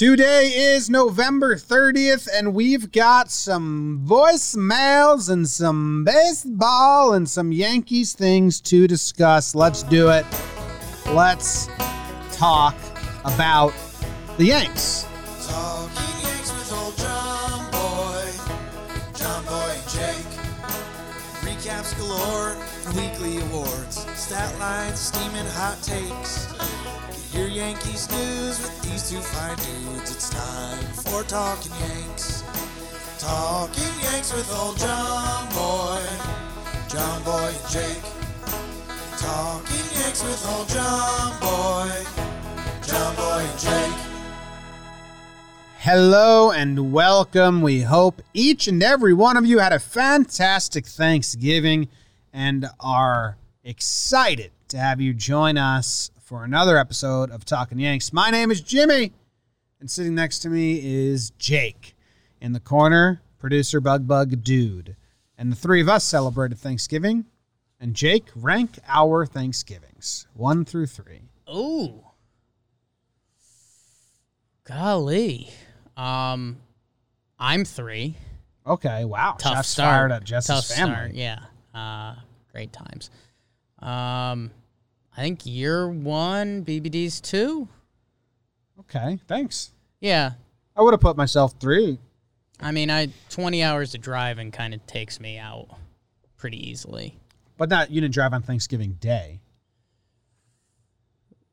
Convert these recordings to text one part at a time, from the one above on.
Today is November 30th, and we've got some voicemails and some baseball and some Yankees things to discuss. Let's do it. Let's talk about the Yanks. Talking Yanks with old Jomboy, John Boy and Jake. Recaps galore weekly awards, stat lines, steaming hot takes. Get your Yankees news with two fine dudes. It's time for Talking Yanks. Talking Yanks with old Jomboy, John Boy and Jake. Talking Yanks with old Jomboy, John Boy and Jake. Hello and welcome. We hope each and every one of you had a fantastic Thanksgiving and are excited to have you join us for another episode of Talking Yanks. My name is Jimmy, and sitting next to me is Jake. In the corner, producer Bug Bug Dude. And the three of us celebrated Thanksgiving. And Jake, rank our Thanksgivings one through three. Ooh. Golly. Um I'm three. Okay, wow. Tough Shots start. fired at Jess's Tough family. start. Yeah. Uh great times. Um I think year one, BBD's two. Okay, thanks. Yeah. I would have put myself three. I mean I twenty hours of driving kind of takes me out pretty easily. But not you didn't drive on Thanksgiving Day.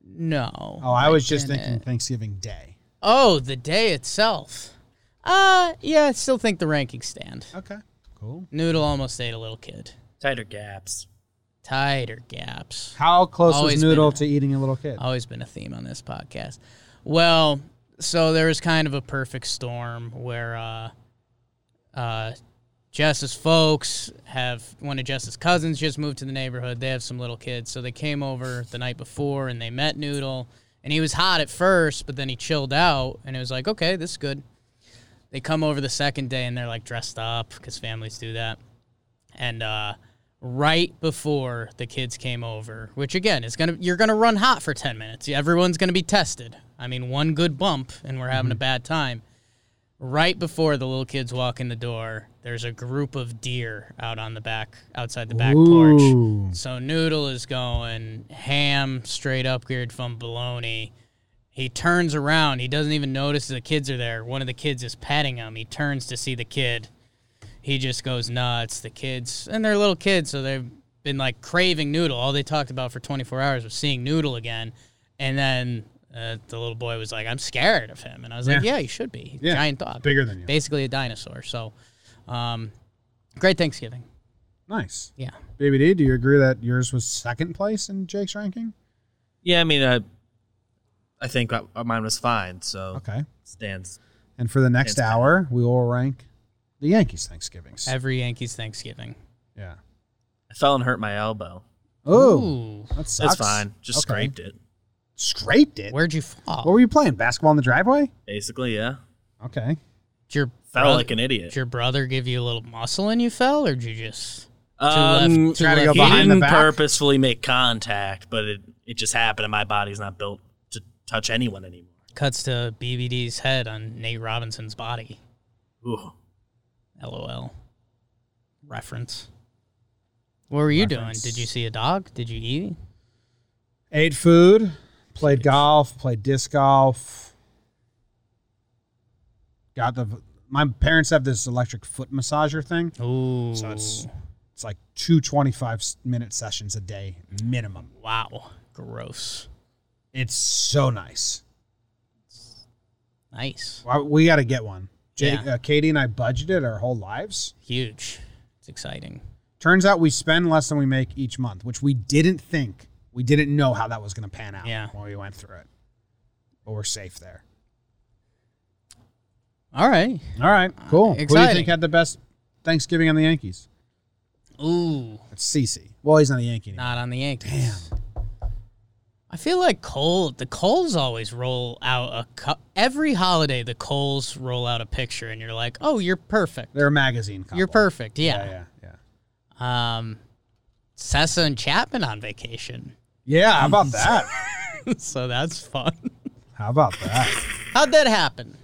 No. Oh, I was just didn't. thinking Thanksgiving Day. Oh, the day itself. Uh yeah, I still think the rankings stand. Okay, cool. Noodle almost ate a little kid. tighter gaps. Tighter gaps. How close Always was Noodle to eating a little kid? always been a theme on this podcast. Well, so there was kind of a perfect storm where uh, uh, Jess's folks have one of Jess's cousins just moved to the neighborhood. They have some little kids, so they came over the night before and they met Noodle. And he was hot at first, but then he chilled out, and it was like, okay, this is good. They come over the second day and they're like dressed up because families do that. And uh, right before the kids came over, which again is gonna you're gonna run hot for ten minutes. Everyone's gonna be tested. I mean, one good bump and we're having a mm-hmm. bad time. Right before the little kids walk in the door, there's a group of deer out on the back outside the back porch. So Noodle is going ham straight up geared from baloney. He turns around. He doesn't even notice the kids are there. One of the kids is petting him. He turns to see the kid. He just goes nuts. The kids, and they're little kids, so they've been like craving Noodle. All they talked about for 24 hours was seeing Noodle again. And then uh, the little boy was like, I'm scared of him. And I was like, Yeah. yeah, you should be. Yeah, Giant dog. bigger than you. Basically a dinosaur. So, um, great Thanksgiving. Nice. Yeah. Baby D, do you agree that yours was second place in Jake's ranking? Yeah, I mean, I, I think uh, mine was fine. So Okay. stands. And for the next It's fine. hour, we will rank the Yankees Thanksgivings. Every Yankees Thanksgiving. yeah. I fell and hurt my elbow. Oh, Ooh. that sucks. It's fine. Just Okay. scraped it. Scraped it. Where'd you fall? What were you playing? Basketball in the driveway? Basically, yeah. Okay. Did your Fell brother, like an idiot. Did your brother give you a little muscle and you fell, or did you just Um, left- two Try to go left he behind the didn't back? purposefully make contact, but it it just happened, and my body's not built to touch anyone anymore. cuts to BBD's head on Nate Robinson's body? Ooh. LOL. Reference. What were you Reference. doing? Did you see a dog? Did you eat? Ate food, played golf, played disc golf. Got the. My parents have this electric foot massager thing. Ooh. So it's it's like two 25 minute sessions a day minimum. wow. Gross. It's so nice. Nice. Well, We got to get one. Jake, Yeah. uh, Katie and I budgeted our whole lives. Huge. It's exciting. Turns out we spend less than we make each month, which we didn't think. We didn't know how that was going to pan out Yeah. when we went through it. But we're safe there. All right. All right, cool. Who do you think had the best Thanksgiving on the Yankees? Ooh. It's CC. Well, he's not a Yankee anymore. Not on the Yankees. Damn. I feel like Cole, the Coles always roll out a cu- every holiday. The Coles roll out a picture, and you're like, "Oh, you're perfect. They're a magazine. Couple. You're perfect." Yeah, Yeah. yeah, yeah. Um, Cessa and Chapman on vacation, Yeah, how about that? so that's fun. how about that? How'd that happen?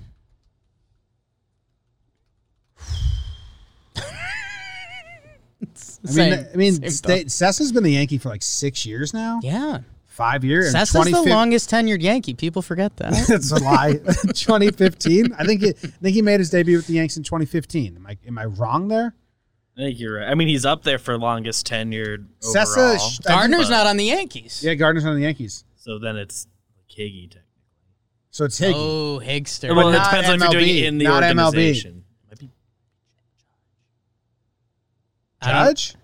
I mean, Same- I mean, Cessa's been the Yankee for like six years now. Yeah. Five years. and Cessa's the longest tenured Yankee. People forget that. That's a lie. 2015. I think he, I think he made his debut with the Yanks in 2015. Am I am I wrong there? I think you're right. I mean, he's up there for longest tenured Cessa overall. sh- Gardner's But- not on the Yankees. Yeah, Gardner's on the Yankees, So then it's Higgy technically. so it's Higgy. Oh, Higster. Well, it not depends on if you're doing MLB, it in the not MLB. organization. Might be- I don't- Judge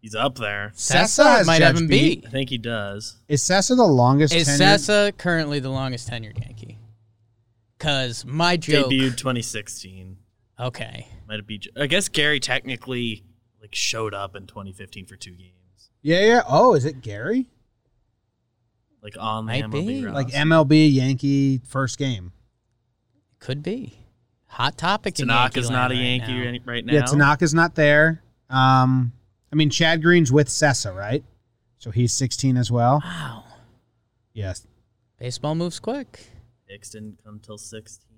He's up there. Cessa Cessa has might Judge have him beat. beat. I think he does. is Cessa the longest? Is tenured? Cessa currently the longest tenured Yankee? Because my joke. Debuted 2016. Okay. Might be. I guess Gary technically like showed up in 2015 for two games, Yeah, yeah. Oh, is it Gary? like on the Might MLB be. roster. Like MLB Yankee first game. Could be. Hot topic in Tanaka's Yankee not a Yankee right now. right, right now. Yeah, Tanaka's not there. Um, I mean Chad Green's with Cessa, right? So he's 16 as well. Wow. Yes. Baseball moves quick. Hicks didn't come till 16.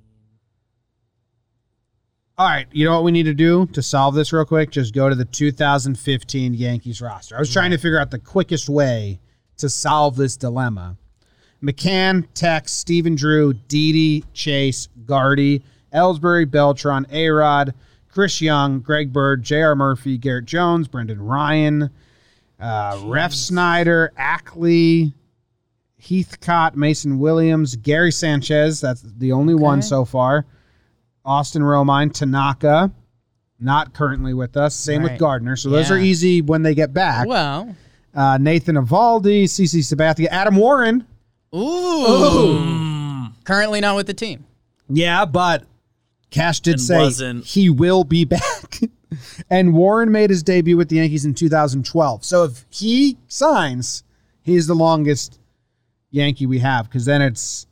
All right, you know what we need to do to solve this real quick? Just go to the 2015 Yankees roster. I was trying to figure out the quickest way to solve this dilemma. McCann, Tex, Stephen Drew, Didi, Chase, Gardy, Ellsbury, Beltran, Arod, Chris Young, Greg Bird, J.R. Murphy, Garrett Jones, Brendan Ryan, uh, Refsnyder, Ackley, Heathcott, Mason Williams, Gary Sanchez. That's the only one so far. Austin Romine, Tanaka, not currently with us. Same with Gardner. So those are easy when they get back. Well. Uh, Nathan Eovaldi, CC Sabathia, Adam Warren. Ooh. Currently not with the team. Yeah, but Cash did say wasn't- he will be back. and Warren made his debut with the Yankees in 2012. So if he signs, he's the longest Yankee we have because then it's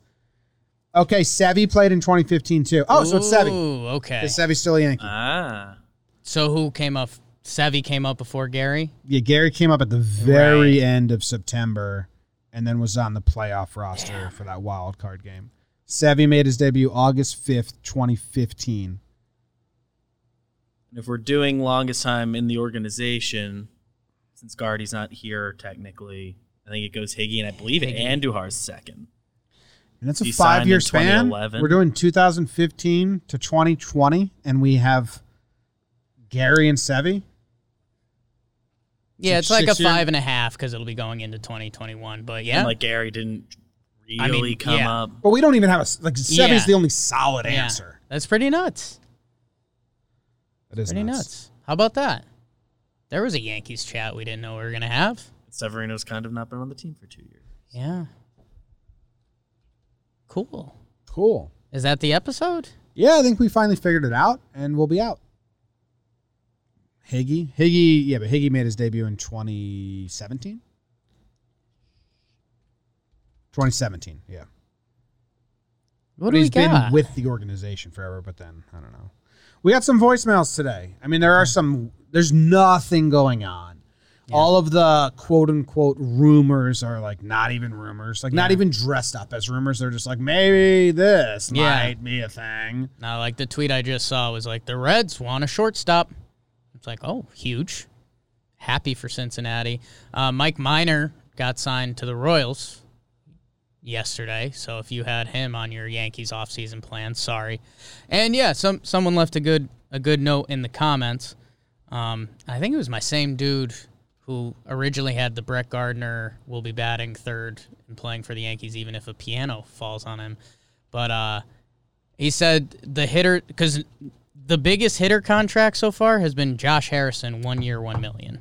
okay. Sevy played in 2015 too. Oh, so it's Sevy. Ooh, okay. Is Sevy still a Yankee? Ah, So who came up? Sevy came up before Gary. yeah, Gary came up at the very Right. end of September and then was on the playoff roster for that wild card game. Sevy made his debut August 5th, 2015. and if we're doing longest time in the organization, since Gardy's not here technically, I think it goes Higgy, and I believe Higgy. Andujar's second. And that's a He five year span. We're doing 2015 to 2020, and we have Gary and Sevy. Yeah, So it's like a six year- five and a half because it'll be going into 2021. But yeah, And like Gary didn't really I mean, come yeah. up. But we don't even have a like Sevy's Yeah. the only solid yeah, answer. that's pretty nuts. That is Pretty nuts. nuts. How about that? There was a Yankees chat we didn't know we were gonna have. Severino's kind of not been on the team for two years. Yeah. Cool. Cool. Is that the episode? Yeah, I think we finally figured it out, and we'll be out. Higgy, Higgy, yeah, but Higgy made his debut in 2017. 2017, yeah. What But do we he's been got? with the organization forever, but then I don't know. We got some voicemails today. I mean, there are some. There's nothing going on. All of the quote unquote rumors are like not even rumors, like not even dressed up as rumors. They're just like maybe this Yeah. might be a thing. Now, like the tweet I just saw was like the Reds want a shortstop. It's like, oh, huge. Happy for Cincinnati. Uh, Mike Minor got signed to the Royals yesterday. So if you had him on your Yankees offseason plan, sorry. And yeah, some someone left a good a good note in the comments. Um, I think it was my same dude who originally had the Brett Gardner will be batting third and playing for the Yankees, even if a piano falls on him. But uh, he said the hitter because the biggest hitter contract so far has been Josh Harrison, one year, one million.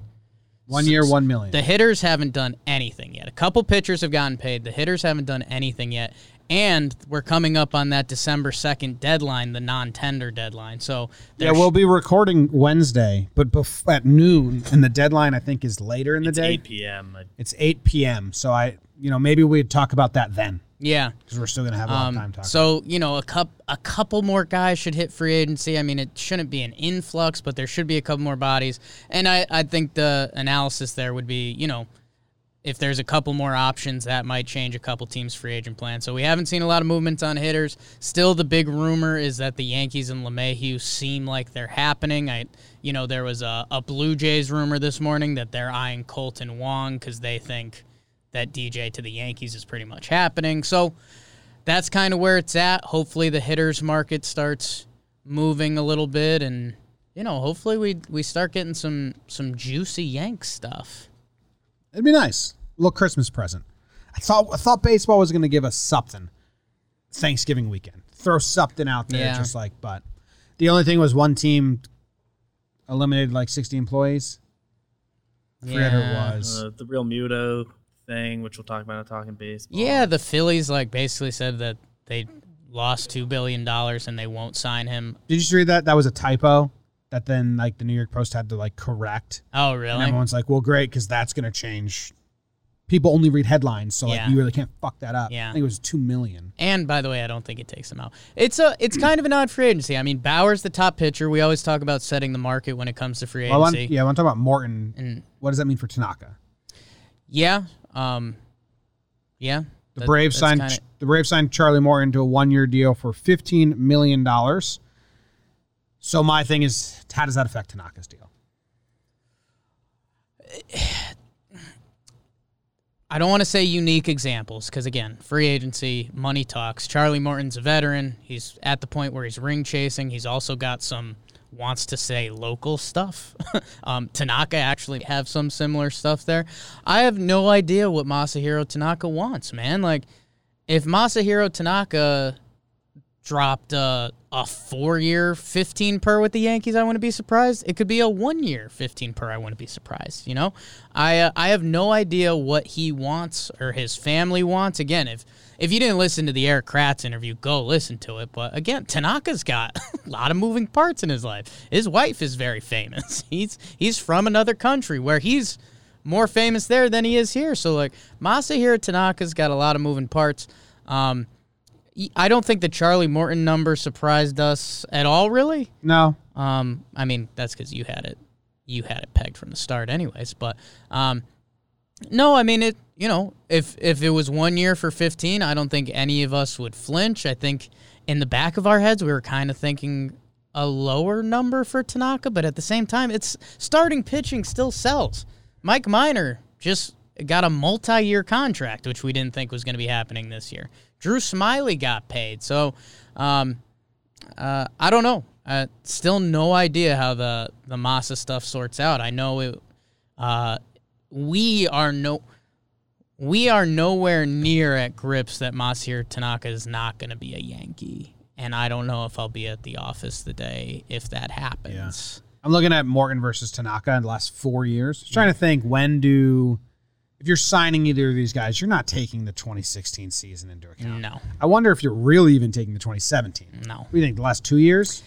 One year, one million. The hitters haven't done anything yet. A couple pitchers have gotten paid. The hitters haven't done anything yet. And we're coming up on that December 2nd deadline, the non tender deadline. So yeah, we'll be recording Wednesday, but bef- at noon, and the deadline I think is later in the It's day. 8 p.m. It's 8 p.m. So I, you know, maybe we'd talk about that then yeah. because we're still gonna have a lot of time Um, talking. so you know, a cup, a couple more guys should hit free agency. I mean, it shouldn't be an influx, but there should be a couple more bodies. And I, I think the analysis there would be, you know, if there's a couple more options, that might change a couple teams' free agent plan. So we haven't seen a lot of movements on hitters. Still, the big rumor is that the Yankees and LeMahieu seem like they're happening. I, you know, there was a, a Blue Jays rumor this morning that they're eyeing Kolten Wong because they think that DJ to the Yankees is pretty much happening. So that's kind of where it's at. Hopefully, the hitters market starts moving a little bit, and you know, hopefully we we start getting some some juicy Yank stuff. It'd be nice. A little Christmas present. I thought I thought baseball was going to give us something. Thanksgiving weekend, throw something out there, Yeah. just like. But the only thing was one team eliminated like sixty employees. I forget who it Yeah. was. Uh, the Realmuto thing, which we'll talk about in talking baseball. Yeah, the Phillies like basically said that they lost two billion dollars and they won't sign him. Did you just read that? That was a typo. That then like the New York Post had to like correct, Oh, and really? everyone's like, "Well, great, because that's going to change." People only read headlines, so like Yeah. you really can't fuck that up. Yeah. I think it was two million. And by the way, I don't think it takes them out. It's a it's kind of an odd free agency. I mean, Bauer's the top pitcher. We always talk about setting the market when it comes to free Well, I want, agency. yeah, I want to talk about Morton. And What does that mean for Tanaka? yeah, um, yeah. The that- Braves signed kinda- the Braves signed Charlie Morton to a one year deal for fifteen million dollars. So my thing is, how does that affect Tanaka's deal? I don't want to say unique examples because again, free agency, money talks. Charlie Morton's a veteran. He's at the point where he's ring chasing. He's also got some wants to say local stuff. um, Tanaka actually have some similar stuff there. I have no idea what Masahiro Tanaka wants, man. Like if Masahiro Tanaka dropped uh, a four year 15 per with the Yankees, I wouldn't be surprised. It could be a one year 15 per. I wouldn't be surprised. You know, I uh, I have no idea what he wants or his family wants. Again, if if you didn't listen to the Erik Kratz interview, go listen to it. But again, Tanaka's got a lot of moving parts in his life. His wife is very famous. He's he's from another country where he's more famous there than he is here. So like Masahiro Tanaka's got a lot of moving parts. Um, I don't think the Charlie Morton number surprised us at all, really. No, Um, I mean, that's because you had it, you had it pegged from the start, anyways. But um, no, I mean it. You know, if if it was one year for fifteen, I don't think any of us would flinch. I think in the back of our heads, we were kind of thinking a lower number for Tanaka, but at the same time, it's starting pitching still sells. Mike Minor just got a multi-year contract, which we didn't think was going to be happening this year. Drew Smyly got paid, so um, uh, I don't know. Uh, still no idea how the the Massa stuff sorts out. I know it. Uh, we are no. We are nowhere near at grips that Masahiro Tanaka is not going to be a Yankee, and I don't know if I'll be at the office the day if that happens. I'm looking at Morton versus Tanaka in the last four years. Just trying to think when do if you're signing either of these guys, you're not taking the 2016 season into account. No, I wonder if you're really even taking the 2017. no. What do you think? The last two years?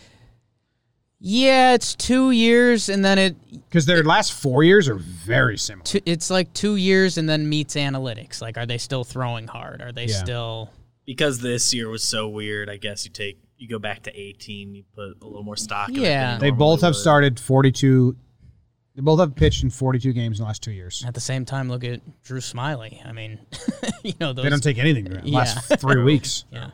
Yeah, it's two years, and then it Because their last four years are very similar. two, it's like two years, and then meets analytics. Like, are they still throwing hard? Are they Yeah. still? because this year was so weird. I guess you take you go back to 18. You put a little more stock. in it than Yeah. you They normally both have would. started 42. They both have pitched in 42 games in the last two years. At the same time, look at Drew Smyly. I mean, you know those. They don't take anything during the Yeah. last three weeks. yeah.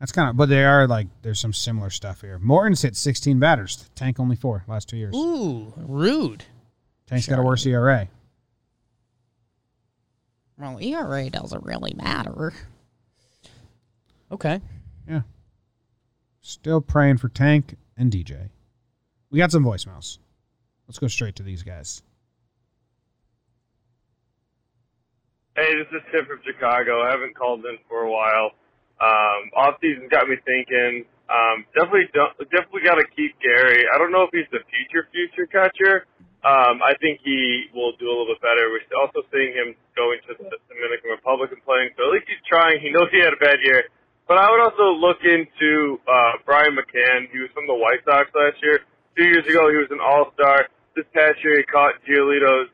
That's kind of, but they are like, there's some similar stuff here. Morton's hit 16 batters. Tank only four last two years. Ooh, rude. Tank's got a worse ERA. Well, ERA doesn't really matter. Okay. Yeah. Still praying for Tank and DJ. We got some voicemails. Let's go straight to these guys. Hey, this is Tim from Chicago. I haven't called in for a while. Um, off season got me thinking. Um, definitely, don't, definitely got to keep Gary. I don't know if he's the future future catcher. Um, I think he will do a little bit better. We're also seeing him going to the Dominican Republic and playing, so at least he's trying. He knows he had a bad year. But I would also look into uh, Brian McCann. He was from the White Sox last year. Two years ago, he was an All Star. This past year, he caught Giolito's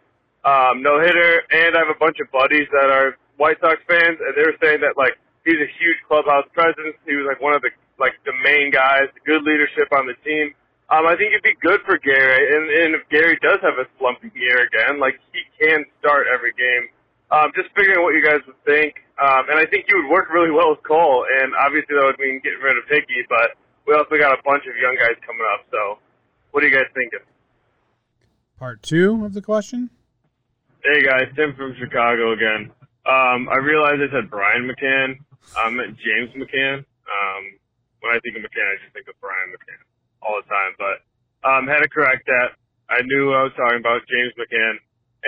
um, no hitter, and I have a bunch of buddies that are White Sox fans, and they were saying that like he's a huge clubhouse presence. He was like one of the like the main guys, good leadership on the team. Um, I think it'd be good for Gary, and, and if Gary does have a slumping year again, like he can start every game. Um, just figuring what you guys would think, um, and I think you would work really well with Cole, and obviously that would mean getting rid of Hickey, but we also got a bunch of young guys coming up. So, what are you guys thinking? Part two of the question. Hey guys, Tim from Chicago again. Um, I realize I said Brian McCann. I meant James McCann. Um, when I think of McCann, I just think of Brian McCann all the time. But um, had to correct that. I knew I was talking about James McCann.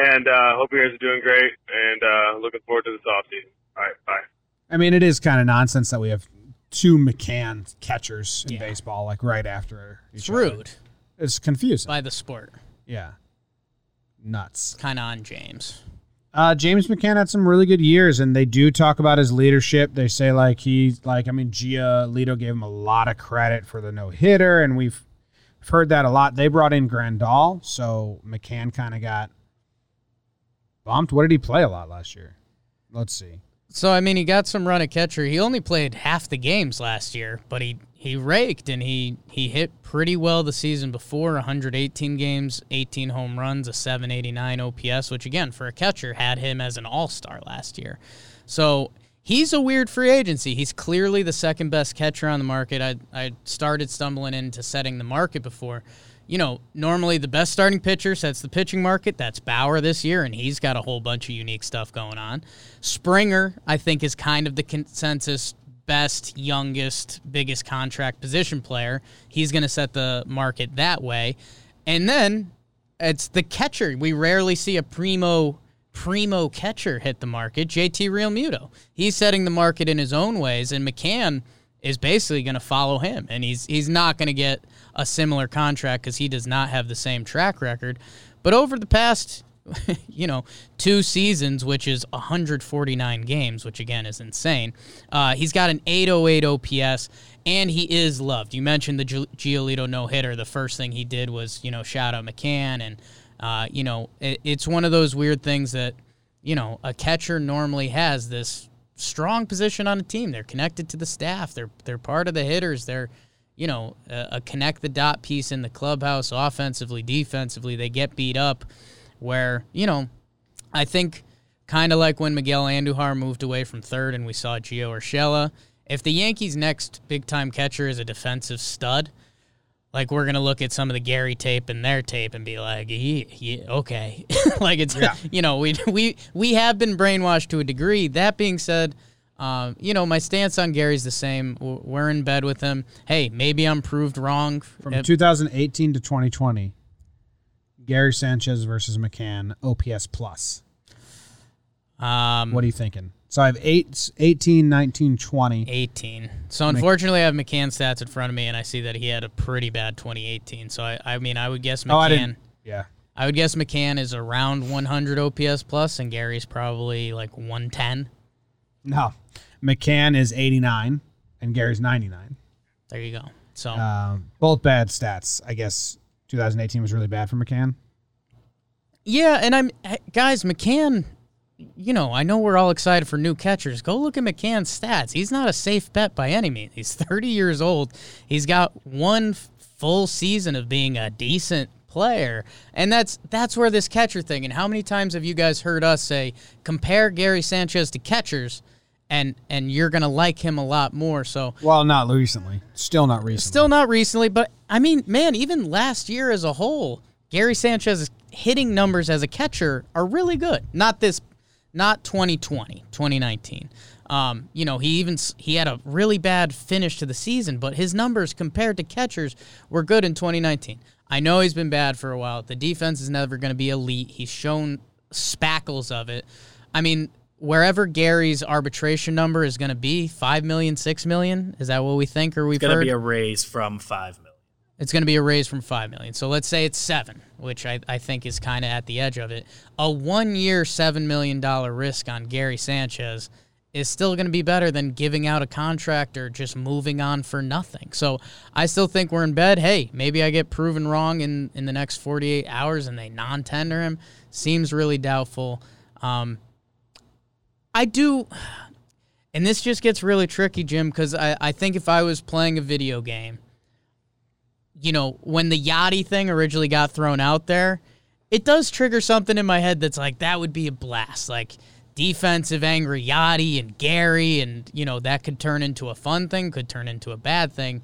And uh, hope you guys are doing great. And uh, looking forward to this offseason. All right, bye. I mean, it is kind of nonsense that we have two McCann catchers in Yeah. baseball, like right after each It's other. rude It's confusing. by the sport. yeah. Nuts. Kind of on James. Uh, James McCann had some really good years, and they do talk about his leadership. They say like he's like I mean, Giolito gave him a lot of credit for the no hitter, and we've heard that a lot. They brought in Grandal, so McCann kind of got bumped. What did he play a lot last year? Let's see. So I mean, he got some run at catcher. He only played half the games last year, but he he raked and he he hit pretty well the season before. 118 games, 18 home runs, a 789 OPS, which again for a catcher had him as an All Star last year. So he's a weird free agency. He's clearly the second best catcher on the market. I I started stumbling into setting the market before. You know, normally the best starting pitcher sets the pitching market. That's Bauer this year, and he's got a whole bunch of unique stuff going on. Springer, I think, is kind of the consensus best, youngest, biggest contract position player. He's going to set the market that way. And then it's the catcher. We rarely see a primo primo catcher hit the market. JT Realmuto. He's setting the market in his own ways, and McCann is basically going to follow him, and he's he's not going to get a similar contract because he does not have the same track record. But over the past, you know, two seasons, which is 149 games, which again is insane, uh, he's got an 808 OPS, and he is loved. You mentioned the Gi- Giolito no hitter. The first thing he did was you know shout out McCann, and uh, you know it, it's one of those weird things that you know a catcher normally has this strong position on a team. They're connected to the staff. They're they're part of the hitters. They're you know a, a connect the dot piece in the clubhouse, offensively, defensively. They get beat up. Where you know, I think kind of like when Miguel Andujar moved away from third and we saw Gio Urshela. If the Yankees' next big time catcher is a defensive stud, like we're gonna look at some of the Gary tape and their tape and be like, yeah, yeah, okay, like it's you know we we we have been brainwashed to a degree. That being said, um, you know my stance on Gary's the same. We're in bed with him. Hey, maybe I'm proved wrong. From If- 2018 to 2020, Gary Sanchez versus McCann, OPS plus. um, What are you thinking? So I have eight, 18, 19, 20. 18. So unfortunately, I have McCann stats in front of me, and I see that he had a pretty bad 2018. So I, I mean, I would guess McCann. Oh, I didn't. Yeah. I would guess McCann is around 100 OPS plus, and Gary's probably like 110. No. McCann is 89 and Gary's 99. There you go. So Um, both bad stats. I guess 2018 was really bad for McCann. yeah, and I'm eh, guys McCann. You know, I know we're all excited for new catchers. Go look at McCann's stats. He's not a safe bet by any means. He's 30 years old. He's got one full season of being a decent player, and that's that's where this catcher thing. And how many times have you guys heard us say compare Gary Sanchez to catchers, and and you're gonna like him a lot more. So Well, not recently. Still not recently. Still not recently, but I mean, man, even last year as a whole, Gary Sanchez's hitting numbers as a catcher are really good. Not this, not 2020, 2019. Um, you know, he even he had a really bad finish to the season, but his numbers compared to catchers were good in 2019. I know he's been bad for a while. The defense is never going to be elite. He's shown spackles of it. I mean, wherever Gary's arbitration number is going to be, five million, six million, is that what we think or we've It's going to be a raise from five million. It's going to be a raise from five million. So let's say it's seven, which I, I think is kind of at the edge of it. A one year seven million dollar risk on Gary Sanchez is still going to be better than giving out a contract or just moving on for nothing. So I still think we're in bed. Hey, maybe I get proven wrong in, in the next 48 hours and they non tender him. Seems really doubtful. Um, I do. And this just gets really tricky, Jim, because I, I think if I was playing a video game, you know, when the Yadi thing originally got thrown out there, it does trigger something in my head that's like that would be a blast. Like defensive angry Yadi and Gary, and you know that could turn into a fun thing, could turn into a bad thing.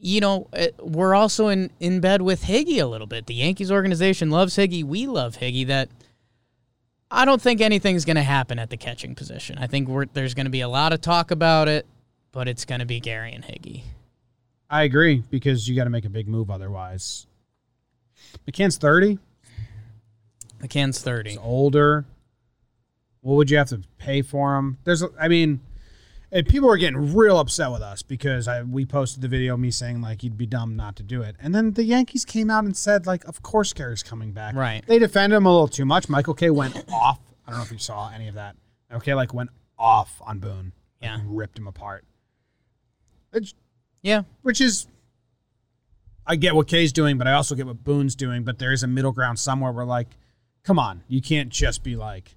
You know, it, we're also in in bed with Higgy a little bit. The Yankees organization loves Higgy. We love Higgy. That I don't think anything's going to happen at the catching position. I think there's going to be a lot of talk about it, but it's going to be Gary and Higgy. I agree because you got to make a big move otherwise. McCann's 30. McCann's 30. He's older. What would you have to pay for him? There's, I mean, and people were getting real upset with us because I we posted the video of me saying like you'd be dumb not to do it, and then the Yankees came out and said like, of course Gary's coming back. Right. They defended him a little too much. Michael Kay went off. I don't know if you saw any of that. Okay, like went off on Boone. Yeah. ripped him apart. It's, Yeah. which is I get what Kay's doing, but I also get what Boone's doing. But there is a middle ground somewhere where, like, come on, you can't just be like,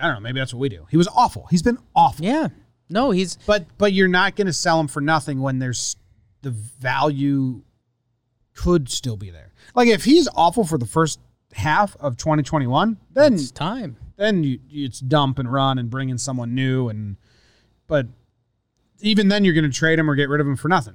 I don't know, maybe that's what we do. He was awful. He's been awful. Yeah. No, he's But but you're not going to sell him for nothing when there's the value could still be there. Like if he's awful for the first half of 2021, then it's time. then you, you- it's dump and run and bring in someone new and but even then you're going to trade him or get rid of him for nothing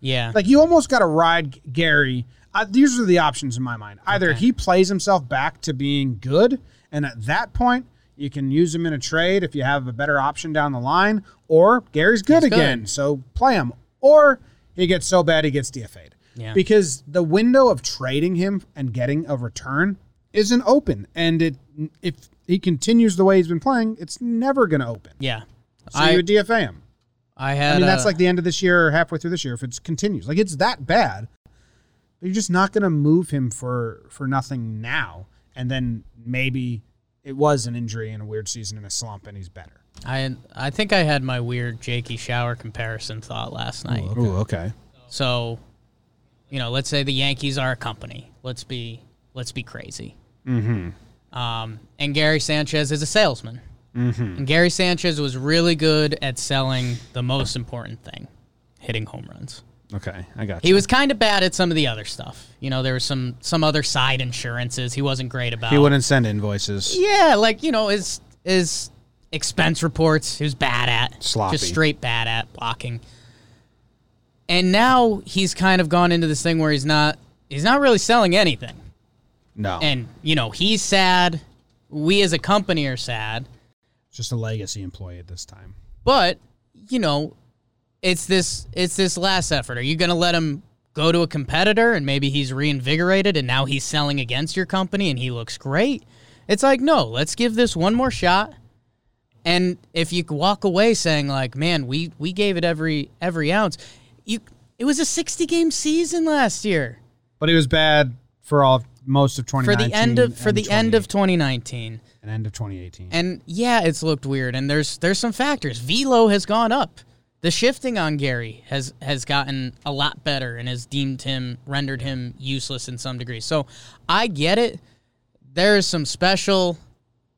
Yeah. like you almost got to ride gary uh, these are the options in my mind either Okay. he plays himself back to being good and at that point you can use him in a trade if you have a better option down the line or gary's good He's good. again so play him or he gets so bad he gets dfa'd Yeah. because the window of trading him and getting a return isn't open and it if he continues the way he's been playing it's never going to open yeah. so I you would DFA him. I had I mean, that's like the end of this year or halfway through this year if it continues. Like it's that bad. But you're just not going to move him for for nothing now, and then maybe it was an injury and a weird season and a slump, and he's better. I I think I had my weird Jakey shower comparison thought last night. Ooh, okay. So, you know, let's say the Yankees are a company. Let's be let's be crazy. Mm-hmm. Um, and Gary Sanchez is a salesman. Mm-hmm. And Gary Sanchez was really good at selling the most important thing, hitting home runs. Okay, I got He was kind of bad at some of the other stuff. You know, there was some some other side insurances he wasn't great about. He wouldn't send invoices. Yeah, like you know, his his expense reports he was bad at, Sloppy. just straight bad at blocking. And now he's kind of gone into this thing where he's not he's not really selling anything. No, And you know, he's sad. We as a company are sad. Just a legacy employee at this time. But you know, it's this it's this last effort. Are you going to let him go to a competitor and maybe he's reinvigorated and now he's selling against your company and he looks great? It's like no, let's give this one more shot. And if you walk away saying like, "Man, we we gave it every every ounce," you it was a 60 game season last year But it was bad for all most of for the end of for the end of 2019. And end of 2018. And yeah, it's looked weird. And there's there's some factors. Velo has gone up. The shifting on Gary has has gotten a lot better and has deemed him rendered him useless in some degree. So I get it. There's some special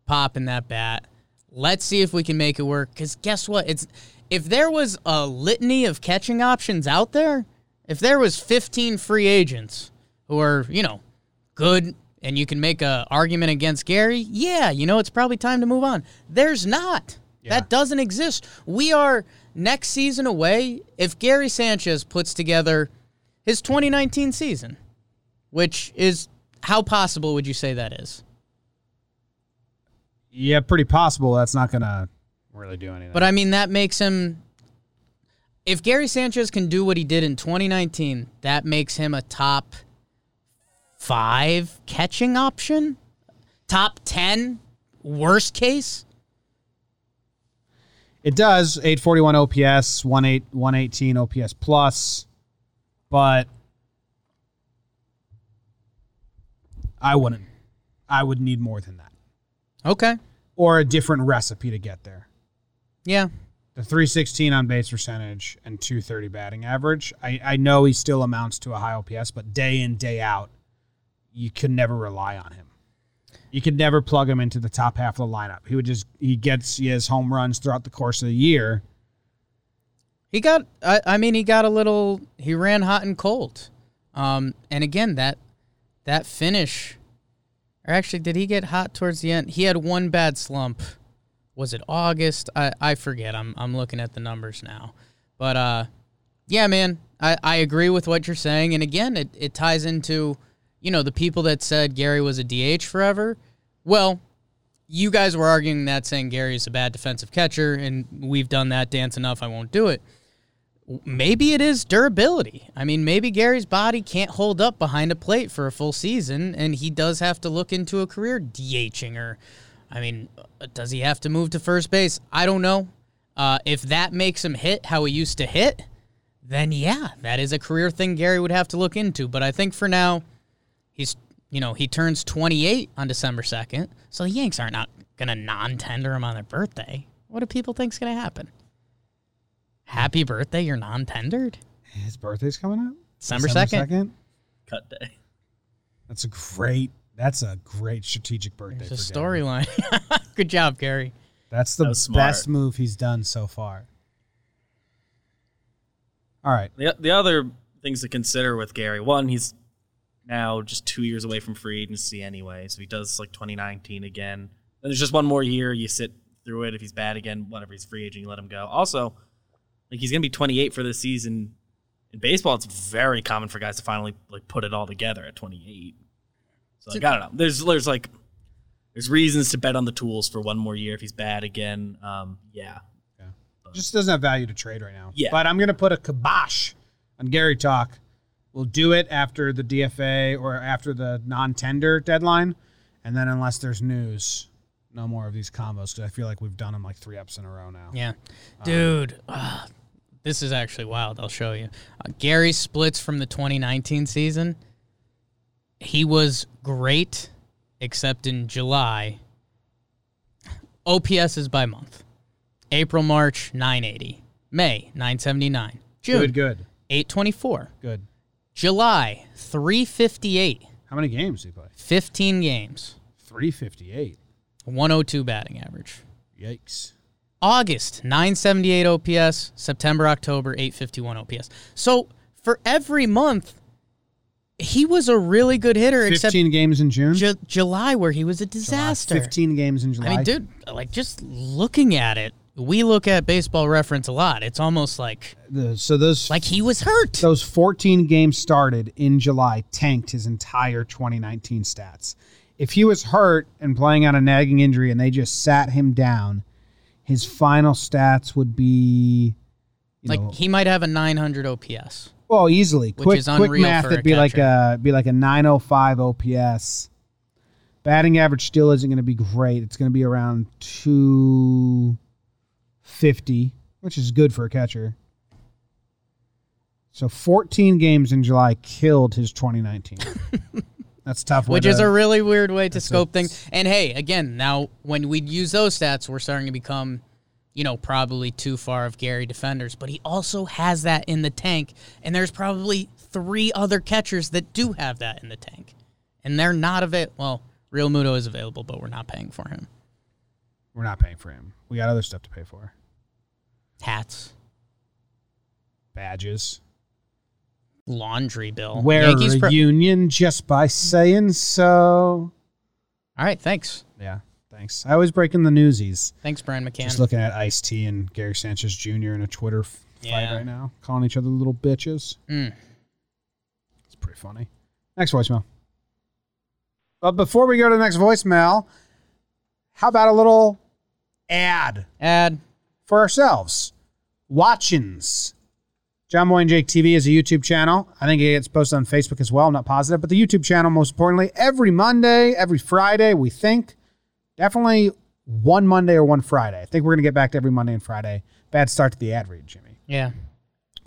pop in that bat. Let's see if we can make it work. Because guess what? It's if there was a litany of catching options out there, if there was 15 free agents who are you know good and you can make a argument against Gary, yeah, you know it's probably time to move on. There's not. That doesn't exist. We are next season away if Gary Sanchez puts together his 2019 season, which is how possible would you say that is? yeah, pretty possible that's not going to really do anything. But I mean that makes him if Gary Sanchez can do what he did in 2019, that makes him a top 5 catching option? Top 10 worst case? It does 841 OPS, 18 118 OPS plus, but I wouldn't. I would need more than that, Okay. or a different recipe to get there. Yeah. The 316 on base percentage and 230 batting average. I, I know he still amounts to a high OPS, but day in day out, you could never rely on him. You could never plug him into the top half of the lineup. He would just he gets he has home runs throughout the course of the year. He got. I, I mean, he got a little. He ran hot and cold. Um, and again, that that finish, or actually, did he get hot towards the end? He had one bad slump. Was it August? I, I forget. I'm I'm looking at the numbers now. But uh, yeah, man, I, I agree with what you're saying. And again, it, it ties into, you know, the people that said Gary was a DH forever. Well, you guys were arguing that saying Gary is a bad defensive catcher, and we've done that dance enough. I won't do it. Maybe it is durability. I mean, maybe Gary's body can't hold up behind a plate for a full season, and he does have to look into a career DHing or, I mean, does he have to move to first base? I don't know. Uh, if that makes him hit how he used to hit, then yeah, that is a career thing Gary would have to look into. But I think for now, he's you know he turns 28 on December 2nd, so the Yanks aren't not gonna non-tender him on their birthday. What do people think's gonna happen? Happy birthday, you're non-tendered. His birthday's coming up. December December 2nd. 2nd? Cut day. That's a great. That's a great strategic birthday. There's a storyline. Good job, Gary. That's the That best move he's done so far. All right. The, the other things to consider with Gary, one, he's now just two years away from free agency anyway, so he does like 2019 again. Then there's just one more year. You sit through it. If he's bad again, whatever, he's free agent, you let him go. Also, like he's gonna be 28 for this season. In baseball, it's very common for guys to finally like put it all together at 28. So like, I don't know. There's there's like there's reasons to bet on the tools for one more year if he's bad again. Um, yeah, Just doesn't have value to trade right now. Yeah. But I'm going to put a kibosh on Gary Talk. We'll do it after the DFA or after the non tender deadline. And then, unless there's news, no more of these combos because I feel like we've done them like three ups in a row now. Yeah, dude, ah, this is actually wild. I'll show you. Uh, Gary splits from the 2019 season. He was great, except in July. OPS is by month. April, March, 980. May, 979. June, Good, good, 824. good. July, 358. How many games did he play? 15 games. 358. 102 batting average. Yikes. August 978 OPS, September October 851 OPS. So for every month he was a really good hitter 15 except games in June? Ju- July where he was a July, disaster. 15 games in July. I mean dude, like just looking at it, we look at baseball reference a lot. It's almost like so those like he was hurt. those 14 games started in July tanked his entire 2019 stats. If he was hurt and playing on a nagging injury and they just sat him down, his final stats would be you like know, he might have a 900 OPS. well easily which quick is quick math it'd be like a be like a 905 OPS. Batting average still isn't going to be great. It's going to be around 250, which is good for a catcher. So 14 games in July killed his 2019. That's tough. way Which is a really weird way to scope things. And hey, again, now when we use those stats, we're starting to become, you know, probably too far of Gary defenders. But he also has that in the tank, and there's probably three other catchers that do have that in the tank, and they're not available. Well, Realmuto is available, but we're not paying for him. We're not paying for him. We got other stuff to pay for. Hats, Badges. laundry bill. Wear Yankees a pro- union just by saying so. All right, thanks, Yeah, thanks. I always break in the newsies. thanks, Brian McCann. Just looking at Ice T and Gary Sanchez Jr. in a Twitter f- fight right now, calling each other little bitches. Mm. It's pretty funny. Next voicemail. But before we go to the next voicemail, how about a little ad Ad. For ourselves? Watchins. Jomboy and Jake TV is a YouTube channel. I think it gets posted on Facebook as well. I'm not positive, but the YouTube channel, most importantly, every Monday, every Friday, we think. Definitely one Monday or one Friday. I think we're going to get back to every Monday and Friday. Bad start to the ad read, Jimmy Yeah.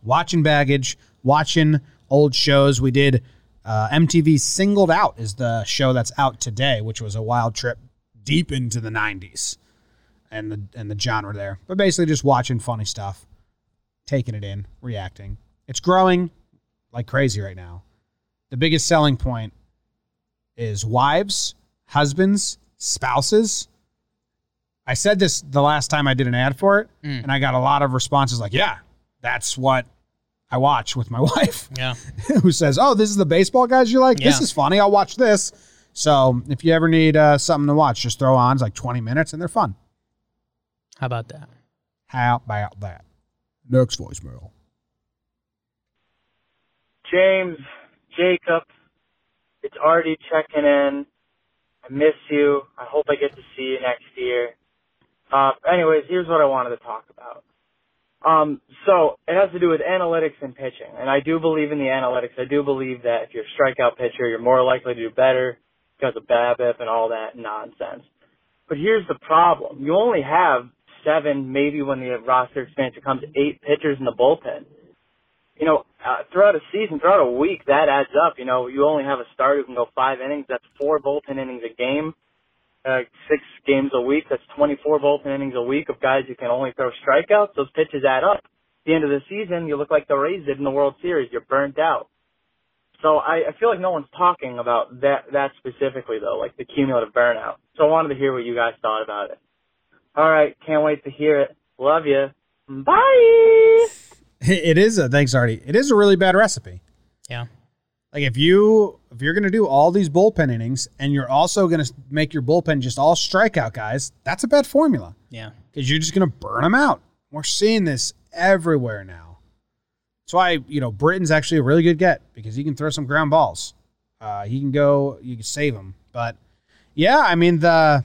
watching baggage, watching old shows. We did uh, MTV Singled Out is the show that's out today, which was a wild trip deep into the '90s and the and the genre there. But basically, just watching funny stuff, taking it in, reacting. It's growing like crazy right now. The biggest selling point is wives, husbands, spouses. I said this the last time I did an ad for it, Mm. and I got a lot of responses like, "Yeah, that's what I watch with my wife, Yeah. who says, "Oh, this is the baseball guys you like. This is funny. I'll watch this." So if you ever need uh, something to watch, just throw on. It's like twenty minutes, and they're fun. How about that? How about that? Next voicemail. James, Jacob, it's Artie checking in. I miss you. I hope I get to see you next year. Uh, anyways, here's what I wanted to talk about. Um, so it has to do with analytics and pitching, and I do believe in the analytics. I do believe that if you're a strikeout pitcher, you're more likely to do better because of BABIP and all that nonsense. But here's the problem: you only have seven, maybe when the roster expansion comes, eight pitchers in the bullpen you know, uh, throughout a season, throughout a week, that adds up. You know, you only have a starter who can go five innings. That's four bullpen innings a game. Uh, six games a week. That's 24 bullpen innings a week of guys who can only throw strikeouts. Those pitches add up. At the end of the season, you look like the Rays did in the World Series. You're burnt out. So I, I feel like no one's talking about that that specifically though, like the cumulative burnout. So I wanted to hear what you guys thought about it. All right, can't wait to hear it. Love you. Bye. It is a thanks, Artie. It is a really bad recipe. Yeah. Like if you if you're gonna do all these bullpen innings and you're also gonna make your bullpen just all strikeout guys, that's a bad formula Yeah. because you're just gonna burn them out. We're seeing this everywhere now. That's why you know Britton's actually a really good get because he can throw some ground balls. Uh, he can go, you can save him. But yeah, I mean the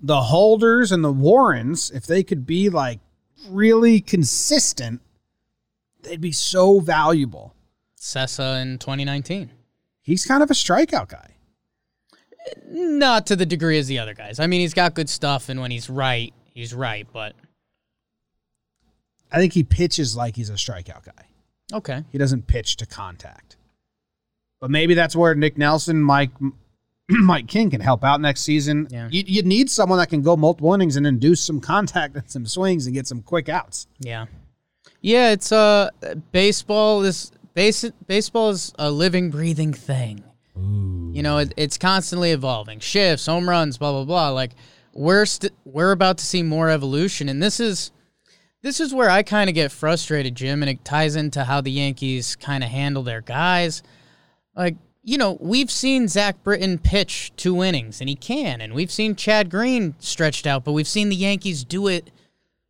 the holders and the Warrens, if they could be like really consistent, they'd be so valuable. Cessa in 2019. He's kind of a strikeout guy. Not to the degree as the other guys. I mean, he's got good stuff, and when he's right, he's right. But I think he pitches like he's a strikeout guy. okay, He doesn't pitch to contact. But maybe that's where Nick Nelson, Mike Mike King can help out next season. Yeah. You, you need someone that can go multiple innings and induce some contact and some swings and get some quick outs. yeah, yeah. It's uh, baseball is base, baseball is a living, breathing thing. You know, it, it's constantly evolving. Shifts, home runs, blah blah blah. Like we're st- we're about to see more evolution, and this is this is where I kind of get frustrated, Jim, and it ties into how the Yankees kind of handle their guys. Like, you know, we've seen Zach Britton pitch two innings, and he can, and we've seen Chad Green stretched out, but we've seen the Yankees do it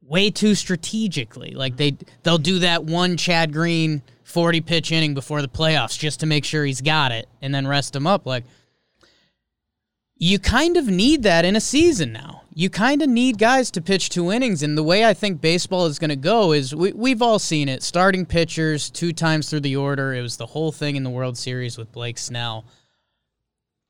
way too strategically. Like they they'll do that one Chad Green 40 pitch inning before the playoffs just to make sure he's got it and then rest him up like you kind of need that in a season now. You kind of need guys to pitch two innings. And the way I think baseball is going to go is we, we've all seen it. Starting pitchers two times through the order. It was the whole thing in the World Series with Blake Snell.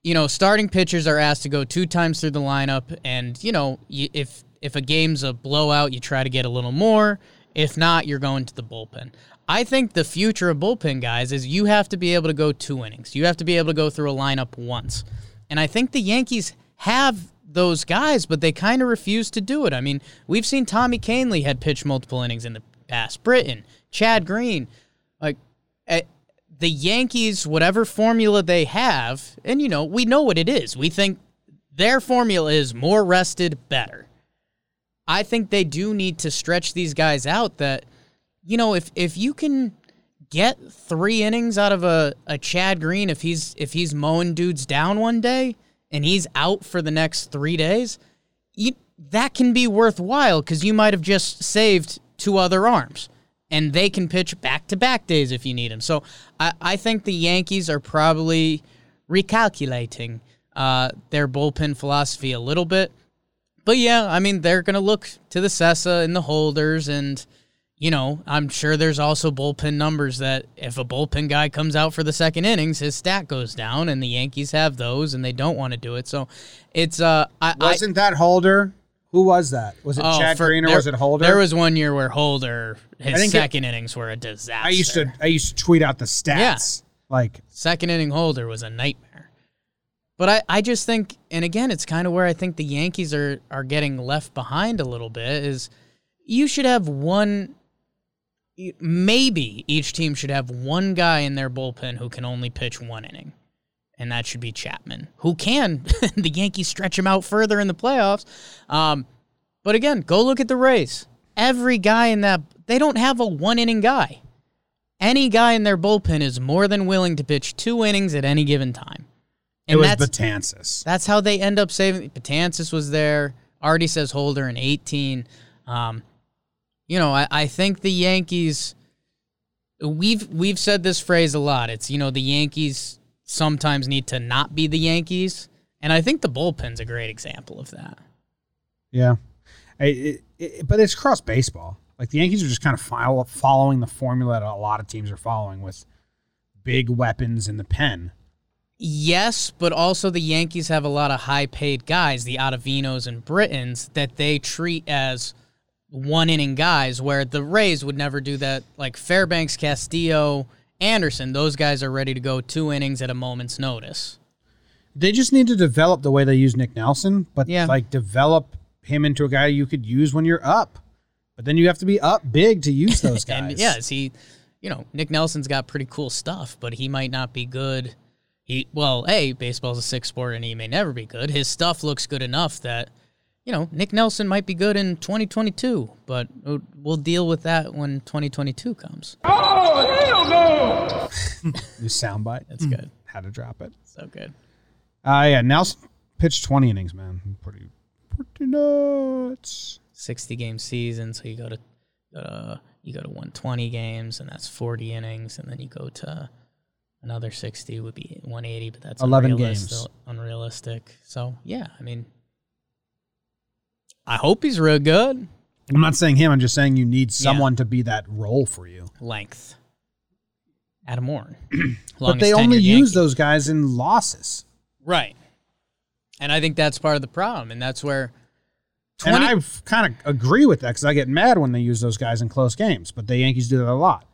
You know, starting pitchers are asked to go two times through the lineup. And, you know, you, if, if a game's a blowout, you try to get a little more. If not, you're going to the bullpen. I think the future of bullpen guys is you have to be able to go two innings. You have to be able to go through a lineup once. And I think the Yankees have those guys, but they kind of refuse to do it. I mean, we've seen Tommy Kahnle had pitched multiple innings in the past. Britton, Chad Green, like eh, the Yankees, whatever formula they have, and you know, we know what it is. We think their formula is more rested, better. I think they do need to stretch these guys out that, you know, if if you can get three innings out of a, a Chad Green if he's if he's mowing dudes down one day and he's out for the next three days, you, that can be worthwhile because you might have just saved two other arms. And they can pitch back to back days if you need them. So I, I think the Yankees are probably recalculating uh, their bullpen philosophy a little bit. But yeah, I mean, they're going to look to the Cessa and the holders and you know, I'm sure there's also bullpen numbers that if a bullpen guy comes out for the second innings, his stat goes down, and the Yankees have those, and they don't want to do it. So it's uh, I, Wasn't that Holder? Who was that? Was it I, oh, Chad for- Green or there- was it Holder? There was one year where Holder his think it- second innings were a disaster. I used to I used to tweet out the stats. Yeah. Like second inning Holder was a nightmare. But I, I just think, and again, it's kind of where I think the Yankees are are getting left behind a little bit. Is you should have one maybe each team should have one guy in their bullpen who can only pitch one inning. And that should be Chapman, who can. the Yankees stretch him out further in the playoffs. Um, but again, go look at the Rays. Every guy in that they don't have a one inning guy. Any guy in their bullpen is more than willing to pitch two innings at any given time. it was that's, Batanzas. that's how they end up saving. Patansis was there. Already says Holder in 18. Um, you know, I, I think the Yankees. We've we've said this phrase a lot. It's you know the Yankees sometimes need to not be the Yankees, and I think the bullpen's a great example of that. Yeah, I- it, it, but it's cross baseball. Like the Yankees are just kind of following the formula that a lot of teams are following with big weapons in the pen. Yes, but also the Yankees have a lot of high paid guys, the Ottavinos and Brittons, that they treat as one inning guys, where the Rays would never do that. Like Fairbanks, Castillo, Anderson, those guys are ready to go two innings at a moment's notice. They just need to develop the way they use Nick Nelson, but Yeah. like develop him into a guy you could use when you're up. But then you have to be up big to use those guys. And yes, he, you know, Nick Nelson's got pretty cool stuff, but he might not be good. He well, a baseball's a six sport, and he may never be good. His stuff looks good enough that, you know, Nick Nelson might be good in 2022, but we'll- we'll deal with that when 2022 comes. Oh, hell no! New soundbite. That's good. Had to drop it. So good. Uh yeah, Nelson pitched 20 innings, man. Pretty pretty nuts. 60 game season, so you go to uh, you go to 120 games, and that's 40 innings, and then you go to another 60 would be 180, but that's 11 unrealistic, games. unrealistic. So yeah, I mean, I hope he's real good. I'm not saying him, I'm just saying you need someone to be that role for you. Length. Adam Warren. but they only use those guys in losses. right, and I think that's part of the problem, and that's where. And I kind of agree with that because I get mad when they use those guys in close games. But the Yankees do that a lot.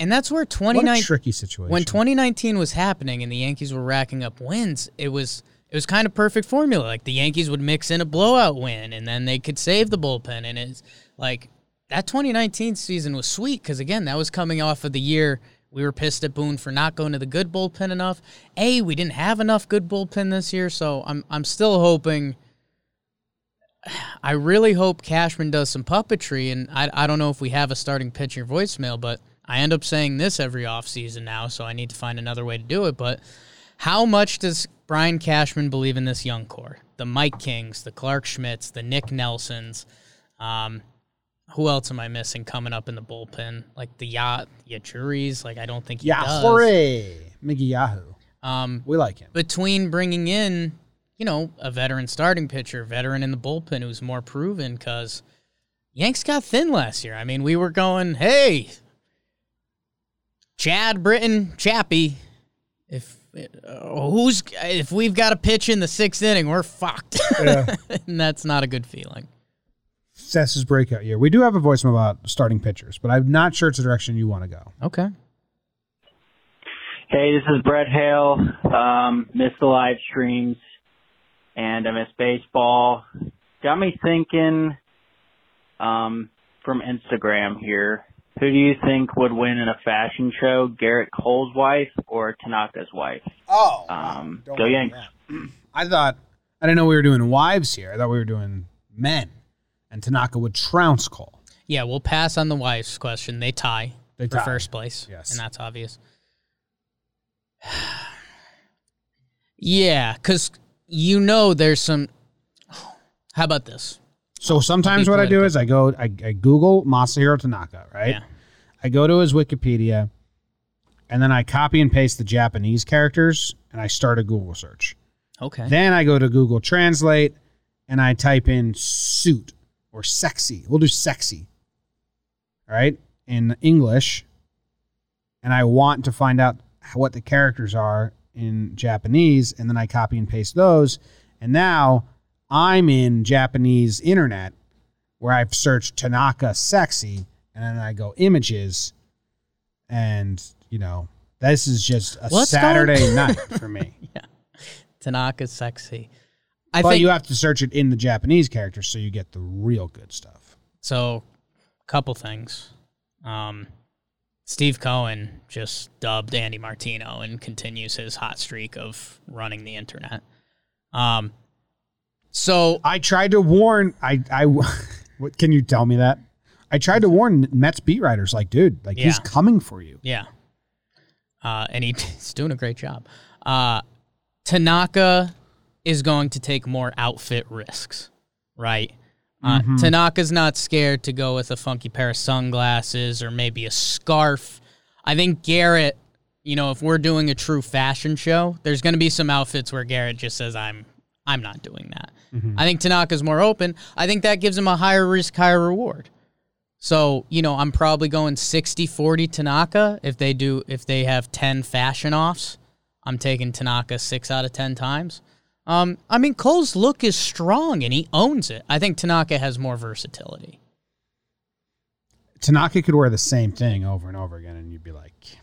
and that's where What 29 tricky situation. when 2019 was happening and the Yankees were racking up wins, it was it was kind of perfect formula. Like the Yankees would mix in a blowout win and then they could save the bullpen and it's like that 2019 season was sweet because again that was coming off of the year we were pissed at Boone for not going to the good bullpen enough. A we didn't have enough good bullpen this year, so I'm I'm still hoping. I really hope Cashman does some puppetry, and I, I don't know if we have a starting pitcher voicemail, but I end up saying this every offseason now, so I need to find another way to do it. But how much does Brian Cashman believe in this young core? The Mike Kings, the Clarke Schmidts, the Nick Nelsons. Um, who else am I missing coming up in the bullpen? Like the Yacht, Yajures. Like I don't think he yeah, does. hooray, Miggy Yajure. Um, We like him. between bringing in, you know, a veteran starting pitcher, veteran in the bullpen who's more proven, because Yanks got thin last year. I mean, we were going, hey, Chad Britton, Chappie, if uh, who's if we've got a pitch in the sixth inning, we're fucked, and that's not a good feeling. Seth's breakout year. We do have a voicemail about starting pitchers, but I'm not sure it's the direction you want to go. Okay. Hey, this is Brett Hale. Um, missed the live streams and I miss baseball. Got me thinking um, from Instagram here. Who do you think would win in a fashion show, Gerrit Cole's wife or Tanaka's wife? Oh, Um, go like Yanks. I thought I didn't know we were doing wives here. I thought we were doing men, and Tanaka would trounce Cole. Yeah, we'll pass on the wives question. They tie They for tie. first place. Yes. And that's obvious. yeah, because you know there's some. How about this? So sometimes what I do is I go I, I Google Masahiro Tanaka, right? Yeah. I go to his Wikipedia, and then I copy and paste the Japanese characters, and I start a Google search. Okay. Then I go to Google Translate, and I type in suit or sexy. We'll do sexy, all right, in English, and I want to find out what the characters are in Japanese, and then I copy and paste those, and now I'm in Japanese internet where I've searched Tanaka sexy, and then I go images, and you know this is just a What's Saturday night for me. yeah. Tanaka sexy. I but think you have to search it in the Japanese characters so you get the real good stuff. so. A couple things. Um, Steve Cohen just dubbed Andy Martino and continues his hot streak of running the internet. Um, so I tried to warn. I I. What can you tell me that? I tried to warn Mets beat writers, like, dude, like he's coming for you. Yeah. Uh, and he's doing a great job. Uh, Tanaka is going to take more outfit risks, right? Uh, Mm-hmm. Tanaka's not scared to go with a funky pair of sunglasses or maybe a scarf. I think Gerrit, you know, if we're doing a true fashion show, there's going to be some outfits where Gerrit just says, "I'm, I'm not doing that." Mm-hmm. I think Tanaka's more open. I think that gives him a higher risk, higher reward. So, you know, I'm probably going 60-40 Tanaka if they do if they have 10 fashion offs. I'm taking Tanaka 6 out of 10 times. Um, I mean, Cole's look is strong and he owns it. I think Tanaka has more versatility. Tanaka could wear the same thing over and over again, and you'd be like,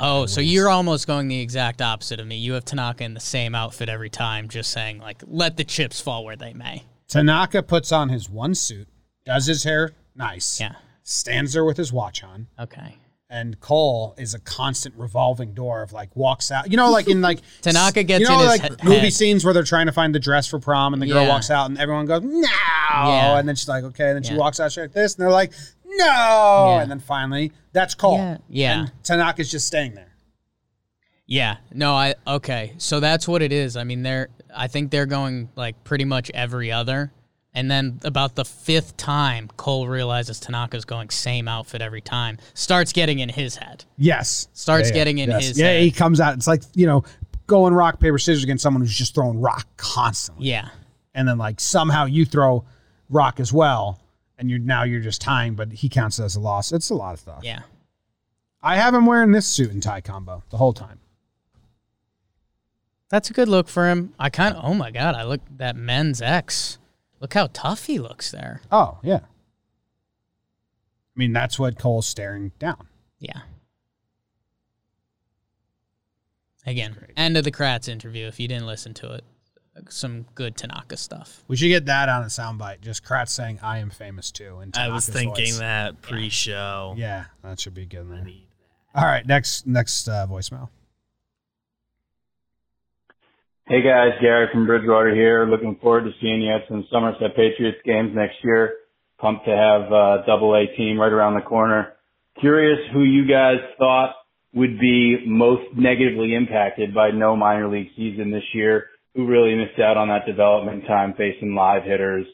Oh, so you're almost going the exact opposite of me. You have Tanaka in the same outfit every time, just saying like, let the chips fall where they may. Tanaka puts on his one suit, does his hair nice, Yeah. stands there with his watch on, Okay. and Cole is a constant revolving door of like walks out. You know, like in like Tanaka gets you know, in his like he- movie head. scenes where they're trying to find the dress for prom, and the girl Yeah. walks out, and everyone goes no, Yeah. and then she's like okay, and then she Yeah. walks out she's like this, and they're like no, Yeah. and then finally that's Cole. Yeah. Yeah. And Tanaka's just staying there. Yeah. No, I okay. So that's what it is. I mean, they're I think they're going like pretty much every other. And then about the fifth time, Cole realizes Tanaka's going same outfit every time. Starts getting in his head. Yes, Starts Yeah, yeah. getting in Yes. his Yeah, head. he comes out. It's like you know, going rock paper scissors against someone who's just throwing rock constantly. Yeah. and then like somehow you throw rock as well, and you're now you're just tying, but he counts it as a loss. It's a lot of stuff. Yeah. I have him wearing this suit and tie combo the whole time. That's a good look for him. I kind of, oh my God, I look that men's X. Look how tough he looks there. Oh yeah. I mean that's what Cole's staring down. Yeah. Again, end of the Kratz interview. If you didn't listen to it, some good Tanaka stuff. We should get that on a soundbite. Just Kratz saying "I am famous too." In I was thinking voice. that pre-show. Yeah, that should be good. I Man. need All right, next next uh, voicemail. Hey guys, Gary from Bridgewater here. Looking forward to seeing you at some Somerset Patriots games next year. Pumped to have a double A team right around the corner. Curious who you guys thought would be most negatively impacted by no minor league season this year. Who really missed out on that development time facing live hitters?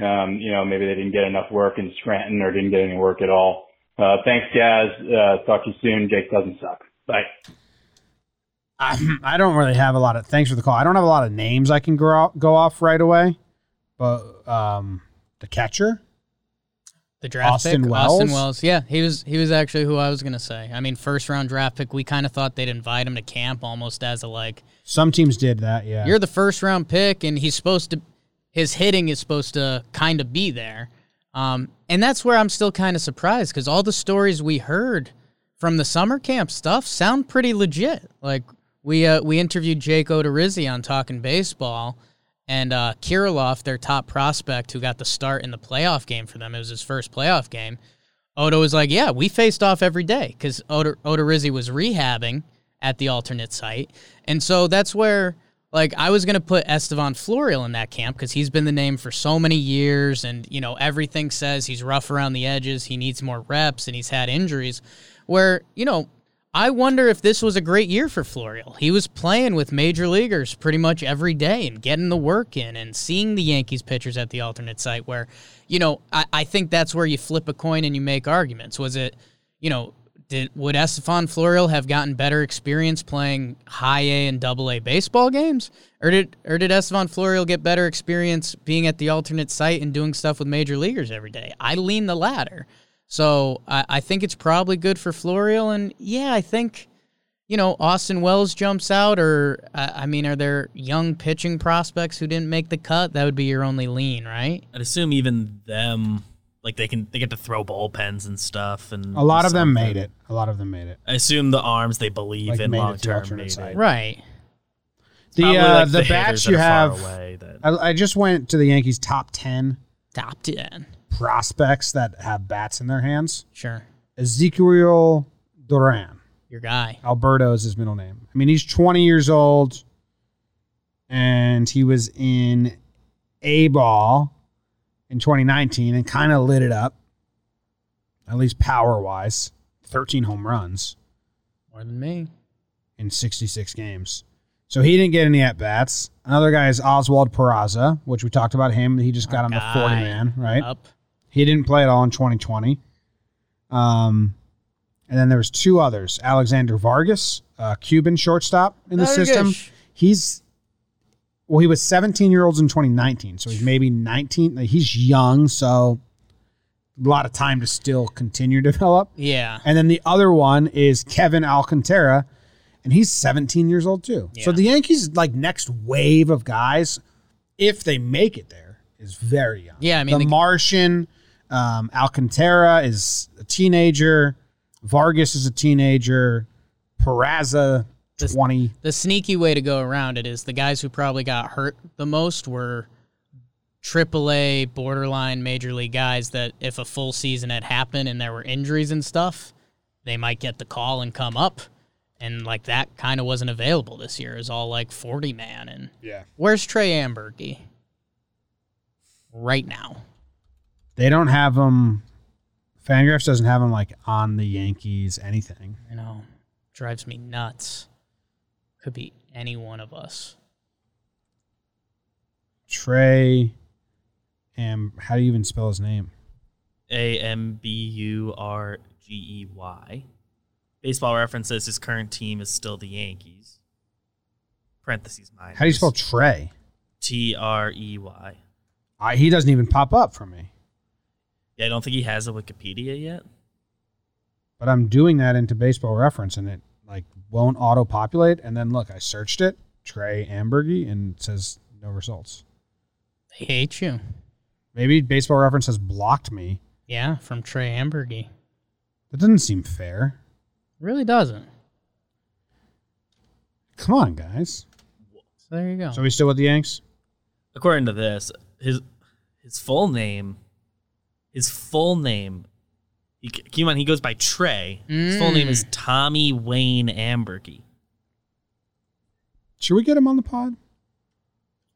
Um, you know, maybe they didn't get enough work in Scranton or didn't get any work at all. Uh, thanks guys. Uh, talk to you soon. Jake doesn't suck. Bye. I, I don't really have a lot of. Thanks for the call. I don't have a lot of names I can go go off right away, but um, the catcher. The draft Austin pick, Wells? Austin Wells. Yeah, he was he was actually who I was gonna say. I mean, first round draft pick. We kind of thought they'd invite him to camp almost as a like, Some teams did that. Yeah, you're the first round pick, and he's supposed to, his hitting is supposed to kind of be there. Um, and that's where I'm still kind of surprised because all the stories we heard from the summer camp stuff sound pretty legit. Like we uh, we interviewed Jake Odorizzi on Talking Baseball, and uh, Kirilloff, their top prospect, who got the start in the playoff game for them. It was his first playoff game. Odo was like, "Yeah, we faced off every day because Odo Odorizzi was rehabbing at the alternate site, and so that's where." Like I was gonna put Estevan Florial in that camp because he's been the name for so many years, and you know everything says he's rough around the edges. He needs more reps, and he's had injuries. Where you know, I wonder if this was a great year for Florial. He was playing with major leaguers pretty much every day and getting the work in, and seeing the Yankees pitchers at the alternate site. Where, you know, I, I think that's where you flip a coin and you make arguments. Was it, you know, did would Estevan Florial have gotten better experience playing high A and double A baseball games? Or did or did Estevan Florial get better experience being at the alternate site and doing stuff with major leaguers every day? I lean the latter. So I, I think it's probably good for Florial and yeah, I think you know, Austin Wells jumps out, or I I mean, are there young pitching prospects who didn't make the cut? That would be your only lean, right? I'd assume even them, like they can, they get to throw bullpens and stuff, and a lot do of them made it. A lot of them made it. I assume the arms they believe Like, in made it to long term alternate made it. Right. The uh, like, the, hitters batch that you have. away that- I, I just went to the Yankees top ten Top ten. Prospects that have bats in their hands. Sure. Ezequiel Duran. Your guy. Alberto is his middle name. I mean, he's 20 years old, and he was in A ball in 2019 and kind of lit it up. at least power wise. 13 home runs More than me. in 66 games. So he didn't get any at bats. Another guy is Oswald Peraza, which we talked about him. He just got on the 40 man, right? Up. He didn't play at all in 2020. Um, and then there was two others: Alexander Vargas, uh, Cuban shortstop in the system. He's well, he was 17 year olds in 2019, so he's maybe 19. like, He's young, so a lot of time to still continue to develop. Yeah. And then the other one is Kevin Alcantara, and he's 17 years old too. So the Yankees like next wave of guys, if they make it there, is very young. Yeah, I mean, the, the- Martian, um, Alcantara is a teenager. Vargas is a teenager. Peraza, This- 20. The sneaky way to go around it is the guys who probably got hurt the most were AAA, borderline major league guys that if a full season had happened and there were injuries and stuff, they might get the call and come up. And like that kind of wasn't available this year. It's all like 40 man. And Yeah. where's Trey Amburgey? Right now. They don't have them. Fangraphs doesn't have them like on the Yankees anything. You know, drives me nuts. Could be any one of us. Trey, and how do you even spell his name? A M B U R G E Y. Baseball reference says his current team is still the Yankees. Parentheses minus. How do you spell Trey? T R E Y? I, he doesn't even pop up for me. Yeah, I don't think he has a Wikipedia yet. But I'm doing that into baseball reference and it like won't auto populate. And then look, I searched it, Trey Amburgey, and it says no results. They hate you. Maybe baseball reference has blocked me. Yeah, from Trey Amburgey. That doesn't seem fair. Really doesn't. Come on, guys. So there you go. So we still with the Yanks? According to this, his his full name, his full name, he, keep in mind he goes by Trey. His full name is Mm. Tommy Wayne Amburgey. Should we get him on the pod?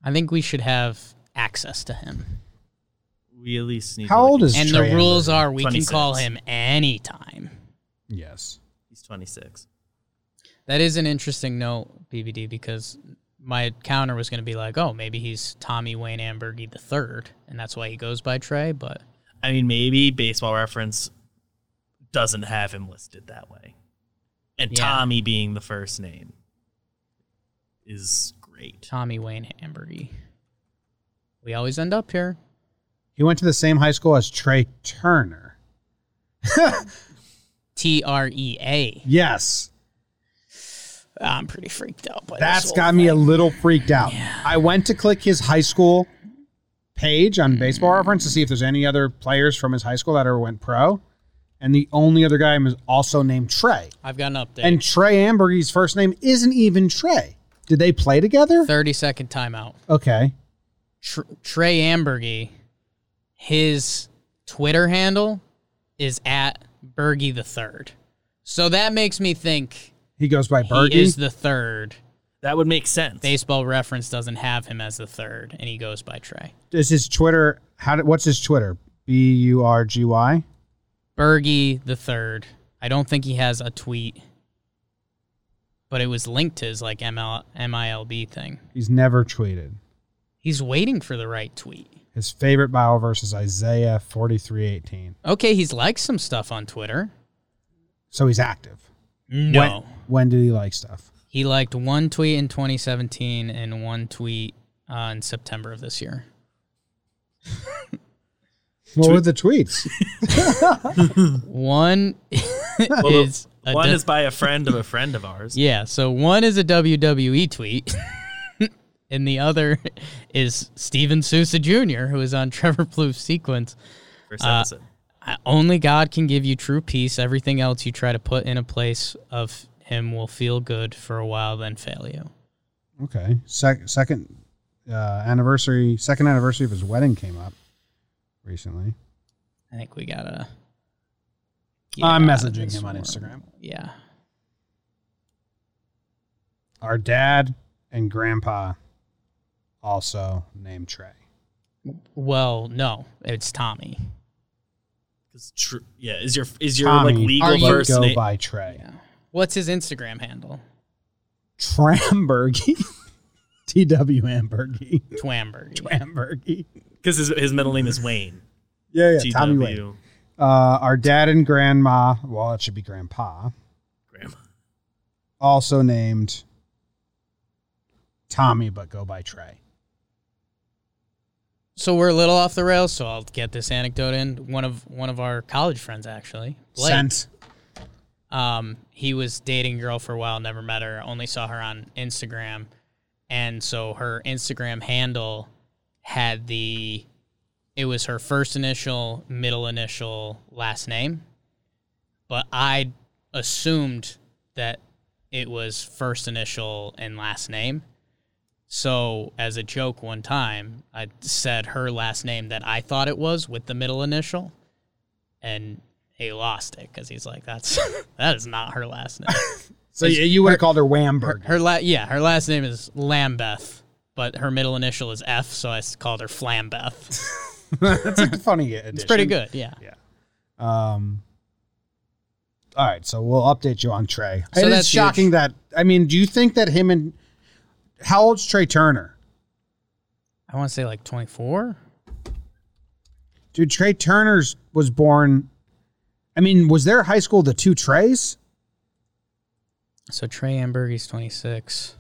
I think we should have access to him. We at least need. How to look old is And Trey the rules Amburgey? are we can 26. call him anytime. Yes. He's twenty six. That is an interesting note, BBD, because my counter was going to be like, oh, maybe he's Tommy Wayne Amburgey the third, and that's why he goes by Trey. But I mean, maybe Baseball Reference doesn't have him listed that way, and Yeah. Tommy being the first name is great. Tommy Wayne Amburgey. We always end up here. He went to the same high school as Trea Turner. T R E A. Yes. I'm pretty freaked out by That's this whole got me a little freaked out. I went to click his high school page on Baseball hmm. Reference to see if there's any other players from his high school that ever went pro, and the only other guy was also named Trey. I've got an update. And Trey Amburgey's first name isn't even Trey. Did they play together? 30 second timeout. Okay. Tr- Trey Amburgey, his Twitter handle is at Burgy the third. So that makes me think He goes by Burgy. he is the third. That would make sense. Baseball Reference doesn't have him as the third, and he goes by Trey. is his Twitter? How? Did, what's his Twitter? B U R G Y. Burgy the third. I don't think he has a tweet, but it was linked to his like ML, MILB thing. He's never tweeted. He's waiting for the right tweet. His favorite Bible verse is Isaiah forty three eighteen. Okay, he's liked some stuff on Twitter. So he's active. No. When, when did he like stuff? He liked one tweet in 2017 and one tweet uh, in September of this year. What were the tweets? One is a One du- is by a friend of a friend of ours. yeah. So one is a WWE tweet, and the other is Steven Souza Jr., who is on Trevor Plouffe's sequence. First Uh, episode. Only God can give you true peace. Everything else you try to put in a place of Him will feel good for a while, then fail you. Okay. Sec- second uh, anniversary, second anniversary of his wedding came up recently. I think we gotta. I'm get out of messaging him on one. Instagram. Yeah. Our dad and grandpa also named Trey. Well, no, it's Tommy. 'Cause tr- yeah, is your is your Tommy, like legal Are you- first go name? by Trey. Yeah. What's his Instagram handle? Trambergy. T.W. Amburgey. Twamberg. Amburgey. Because his his middle name is Wayne. Yeah, yeah. T Tommy Wayne. Uh, our dad and grandma, well, it should be grandpa, Graham. also named Tommy, but go by Trey. So we're a little off the rails, so I'll get this anecdote in. One of one of our college friends actually, Blake, Sent. Um, he was dating a girl for a while, never met her, only saw her on Instagram, and so her Instagram handle had the, it was her first initial, middle initial, last name, but I assumed that it was first initial and last name. So, as a joke one time, I said her last name that I thought it was with the middle initial, and he lost it because he's like, "That's that is not her last name." So you, you would have called her Wamberg. Her la- yeah, her last name is Lambeth, but her middle initial is F, so I called her Flambeth. That's a funny addition. It's pretty good, yeah. Yeah. Um. All right, so we'll update you on Trey. So it is shocking huge. that I mean, do you think that him and how old's Trea Turner? I want to say like 24. Dude, Trea Turner's was born. I mean, was there high school the two Treys? So Trey Amburgey's 26,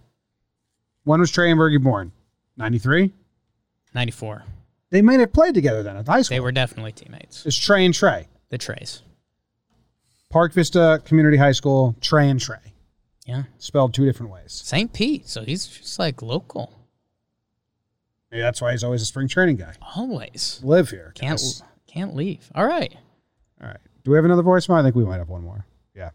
When was Trey Amburgey born? Ninety three. 94. They might have played together then at the high school. They were definitely teammates. It's Trey and Trey. The Treys. Park Vista Community High School. Trey and Trey, Yeah. spelled two different ways. St. Pete, so he's just like local. Maybe that's why he's always a spring training guy. Always. Live here. Can't guys. can't leave. All right. All right. Do we have another voicemail? I think we might have one more. Yeah.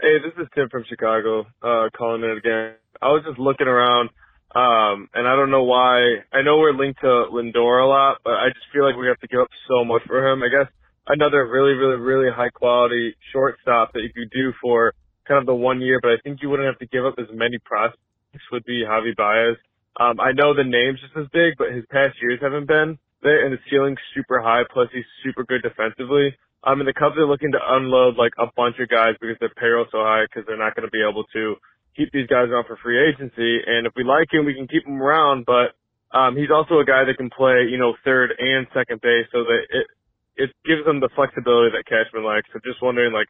Hey, this is Tim from Chicago, uh, calling in again. I was just looking around, um, and I don't know why. I know we're linked to Lindor a lot, but I just feel like we have to give up so much for him. I guess another really, really, really high quality shortstop that you could do for kind of the one year, but I think you wouldn't have to give up as many prospects would be Javy Baez. Um, I know the name's just as big, but his past years haven't been there, and the ceiling's super high. Plus, he's super good defensively. Um, and the Cubs are looking to unload like a bunch of guys because their payroll's so high because they're not going to be able to keep these guys around for free agency. And if we like him, we can keep him around. But um, he's also a guy that can play, you know, third and second base, so that it it gives them the flexibility that Cashman likes. So just wondering, like,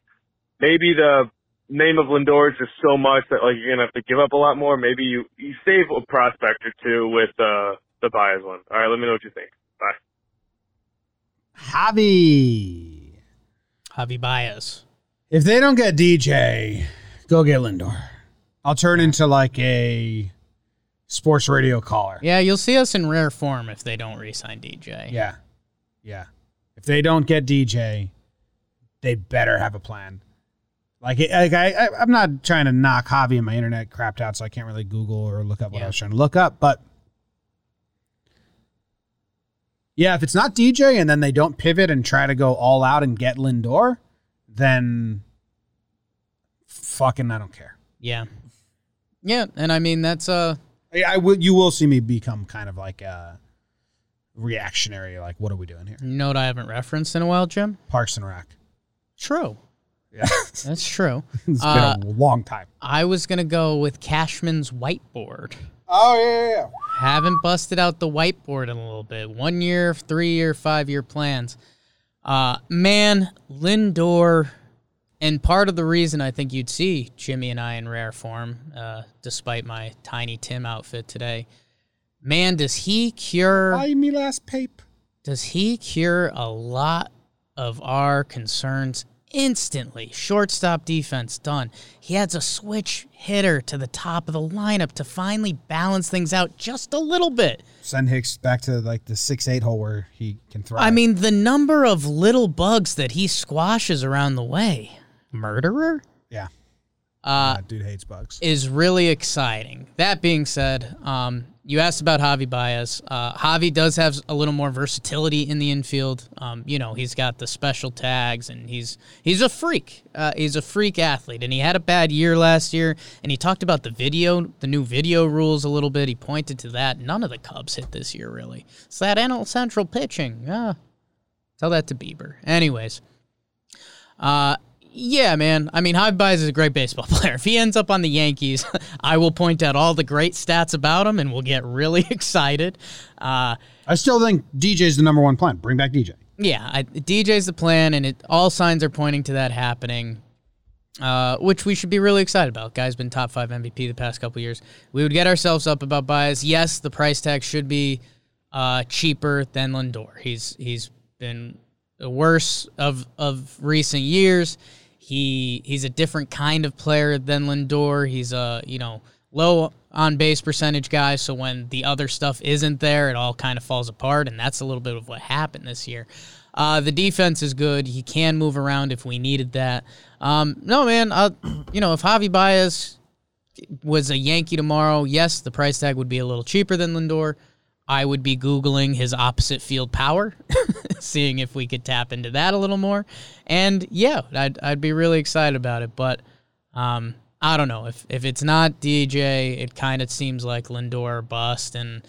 maybe the name of Lindor is just so much that like you're gonna have to give up a lot more. Maybe you you save a prospect or two with uh, the Baez one. All right, let me know what you think. Bye. Javy. Javy Baez. If they don't get DJ, go get Lindor. I'll turn into like a sports radio caller. Yeah, you'll see us in rare form if they don't re-sign DJ. Yeah. Yeah. If they don't get DJ, they better have a plan. Like, it- like I, I, I'm not trying to knock Javy and my internet crapped out, so I can't really Google or look up what I Yeah. was trying to look up. But yeah, if it's not DJ and then they don't pivot and try to go all out and get Lindor, then fucking I don't care. Yeah. Yeah, and I mean that's uh I, I will. You will see me become kind of like a reactionary. Like, what are we doing here? note I haven't referenced in a while, Jim. Parks and Rec. True. Yeah, That's true. it's Uh, been a long time. I was gonna go with Cashman's whiteboard. Oh yeah, yeah, yeah. Haven't busted out the whiteboard in a little bit. One year, three year, five year plans. Uh, man, Lindor, and part of the reason I think you'd see Jimmy and I in rare form, uh, despite my tiny Tim outfit today. Man, does he cure? Buy me last pape. Does he cure a lot of our concerns instantly? Shortstop defense done. He adds a switch hitter to the top of the lineup to finally balance things out just a little bit. Send Hicks back to like the six eight hole where he can throw. I mean, the number of little bugs that he squashes around the way. Murderer? yeah, Uh, uh, dude hates bugs. is really exciting. That being said, um, you asked about Javy Baez. Uh, Javy does have a little more versatility in the infield. Um, you know, he's got the special tags, and he's he's a freak. Uh, he's a freak athlete, and he had a bad year last year. And he talked about the video, the new video rules a little bit. He pointed to that. None of the Cubs hit this year, really. It's that NL Central pitching. Yeah, Tell that to Bieber. Anyways, uh, yeah, man. I mean, Javy Baez is a great baseball player. If he ends up on the Yankees, I will point out all the great stats about him, and we'll get really excited. Uh, I still think DJ's the number one plan. Bring back DJ. yeah, I, DJ's the plan, and it all signs are pointing to that happening. Uh, which we should be really excited about. Guy's been top five MVP the past couple years. We would get ourselves up about Baez. Yes, the price tag should be uh, cheaper than Lindor. He's he's been the worst of of recent years. He he's a different kind of player than Lindor. He's a you know low on base percentage guy. So when the other stuff isn't there, it all kind of falls apart, and that's a little bit of what happened this year. Uh, the defense is good. He can move around if we needed that. Um, no, man. Uh, you know, if Javy Baez was a Yankee tomorrow, yes, the price tag would be a little cheaper than Lindor. I would be Googling his opposite field power, seeing if we could tap into that a little more. And yeah, I'd, I'd be really excited about it. But um, I don't know. If, if it's not DJ, it kind of seems like Lindor or bust. And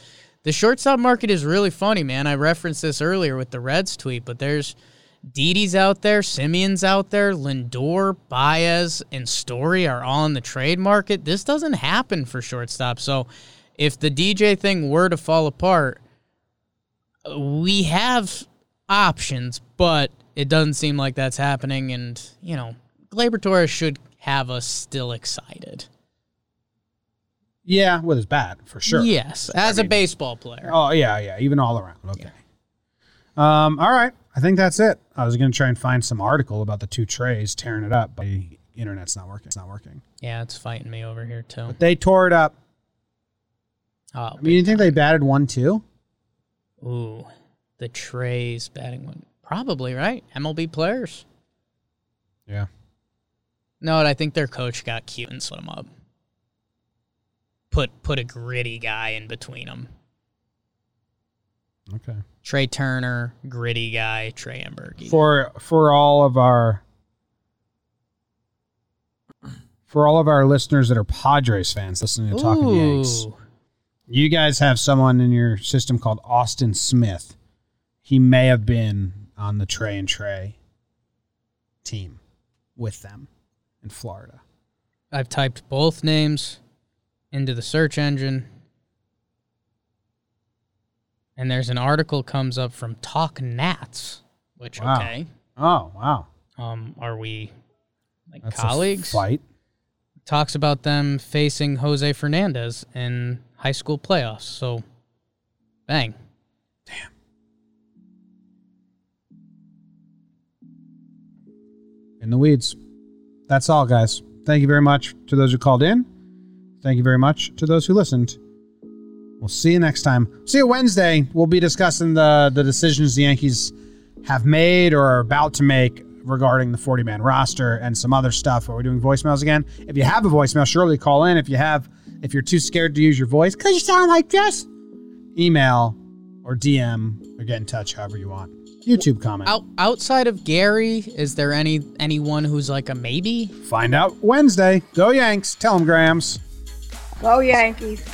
the shortstop market is really funny, man. I referenced this earlier with the Reds tweet, but there's Didi's out there, Semien's out there, Lindor, Baez, and Story are all in the trade market. This doesn't happen for shortstop. So if the DJ thing were to fall apart, we have options, but it doesn't seem like that's happening. And, you know, Gleyber Torres should have us still excited. Yeah, with his bat for sure. Yes, as a baseball player. Oh yeah, yeah, even all around. Okay. Um, all right. I think that's it. I was gonna try and find some article about the two Treys tearing it up, but the internet's not working. It's not working. Yeah, it's fighting me over here too. But They tore it up. Oh, I mean, you think they batted one two? ooh, the Treys batting one, probably right. MLB players. Yeah. No, I think their coach got cute and split them up. Put put a gritty guy in between them. Okay. Trea Turner, gritty guy. Trey Emberg. For for all of our for all of our listeners that are Padres fans listening to Talking Yanks. You guys have someone in your system called Austin Smith. He may have been on the Trey and Trey team with them in Florida. I've typed both names into the search engine. And there's an article comes up from Talk Nats, which Wow. okay. Oh wow, Um, are we like that's colleagues? fight. Talks about them facing Jose Fernandez in high school playoffs. So, bang. Damn. In the weeds. That's all, guys. Thank you very much to those who called in. Thank you very much to those who listened. We'll see you next time. See you Wednesday. We'll be discussing the the decisions the Yankees have made or are about to make regarding the 40 man roster and some other stuff. Are we doing voicemails again? If you have a voicemail, surely call in. If you have, if you're too scared to use your voice because you sound like this, email or DM or get in touch however you want. YouTube comment. Out, outside of Gary, is there any anyone who's like a maybe? Find out Wednesday. Go Yanks. Tell them Grams. Go Yankees.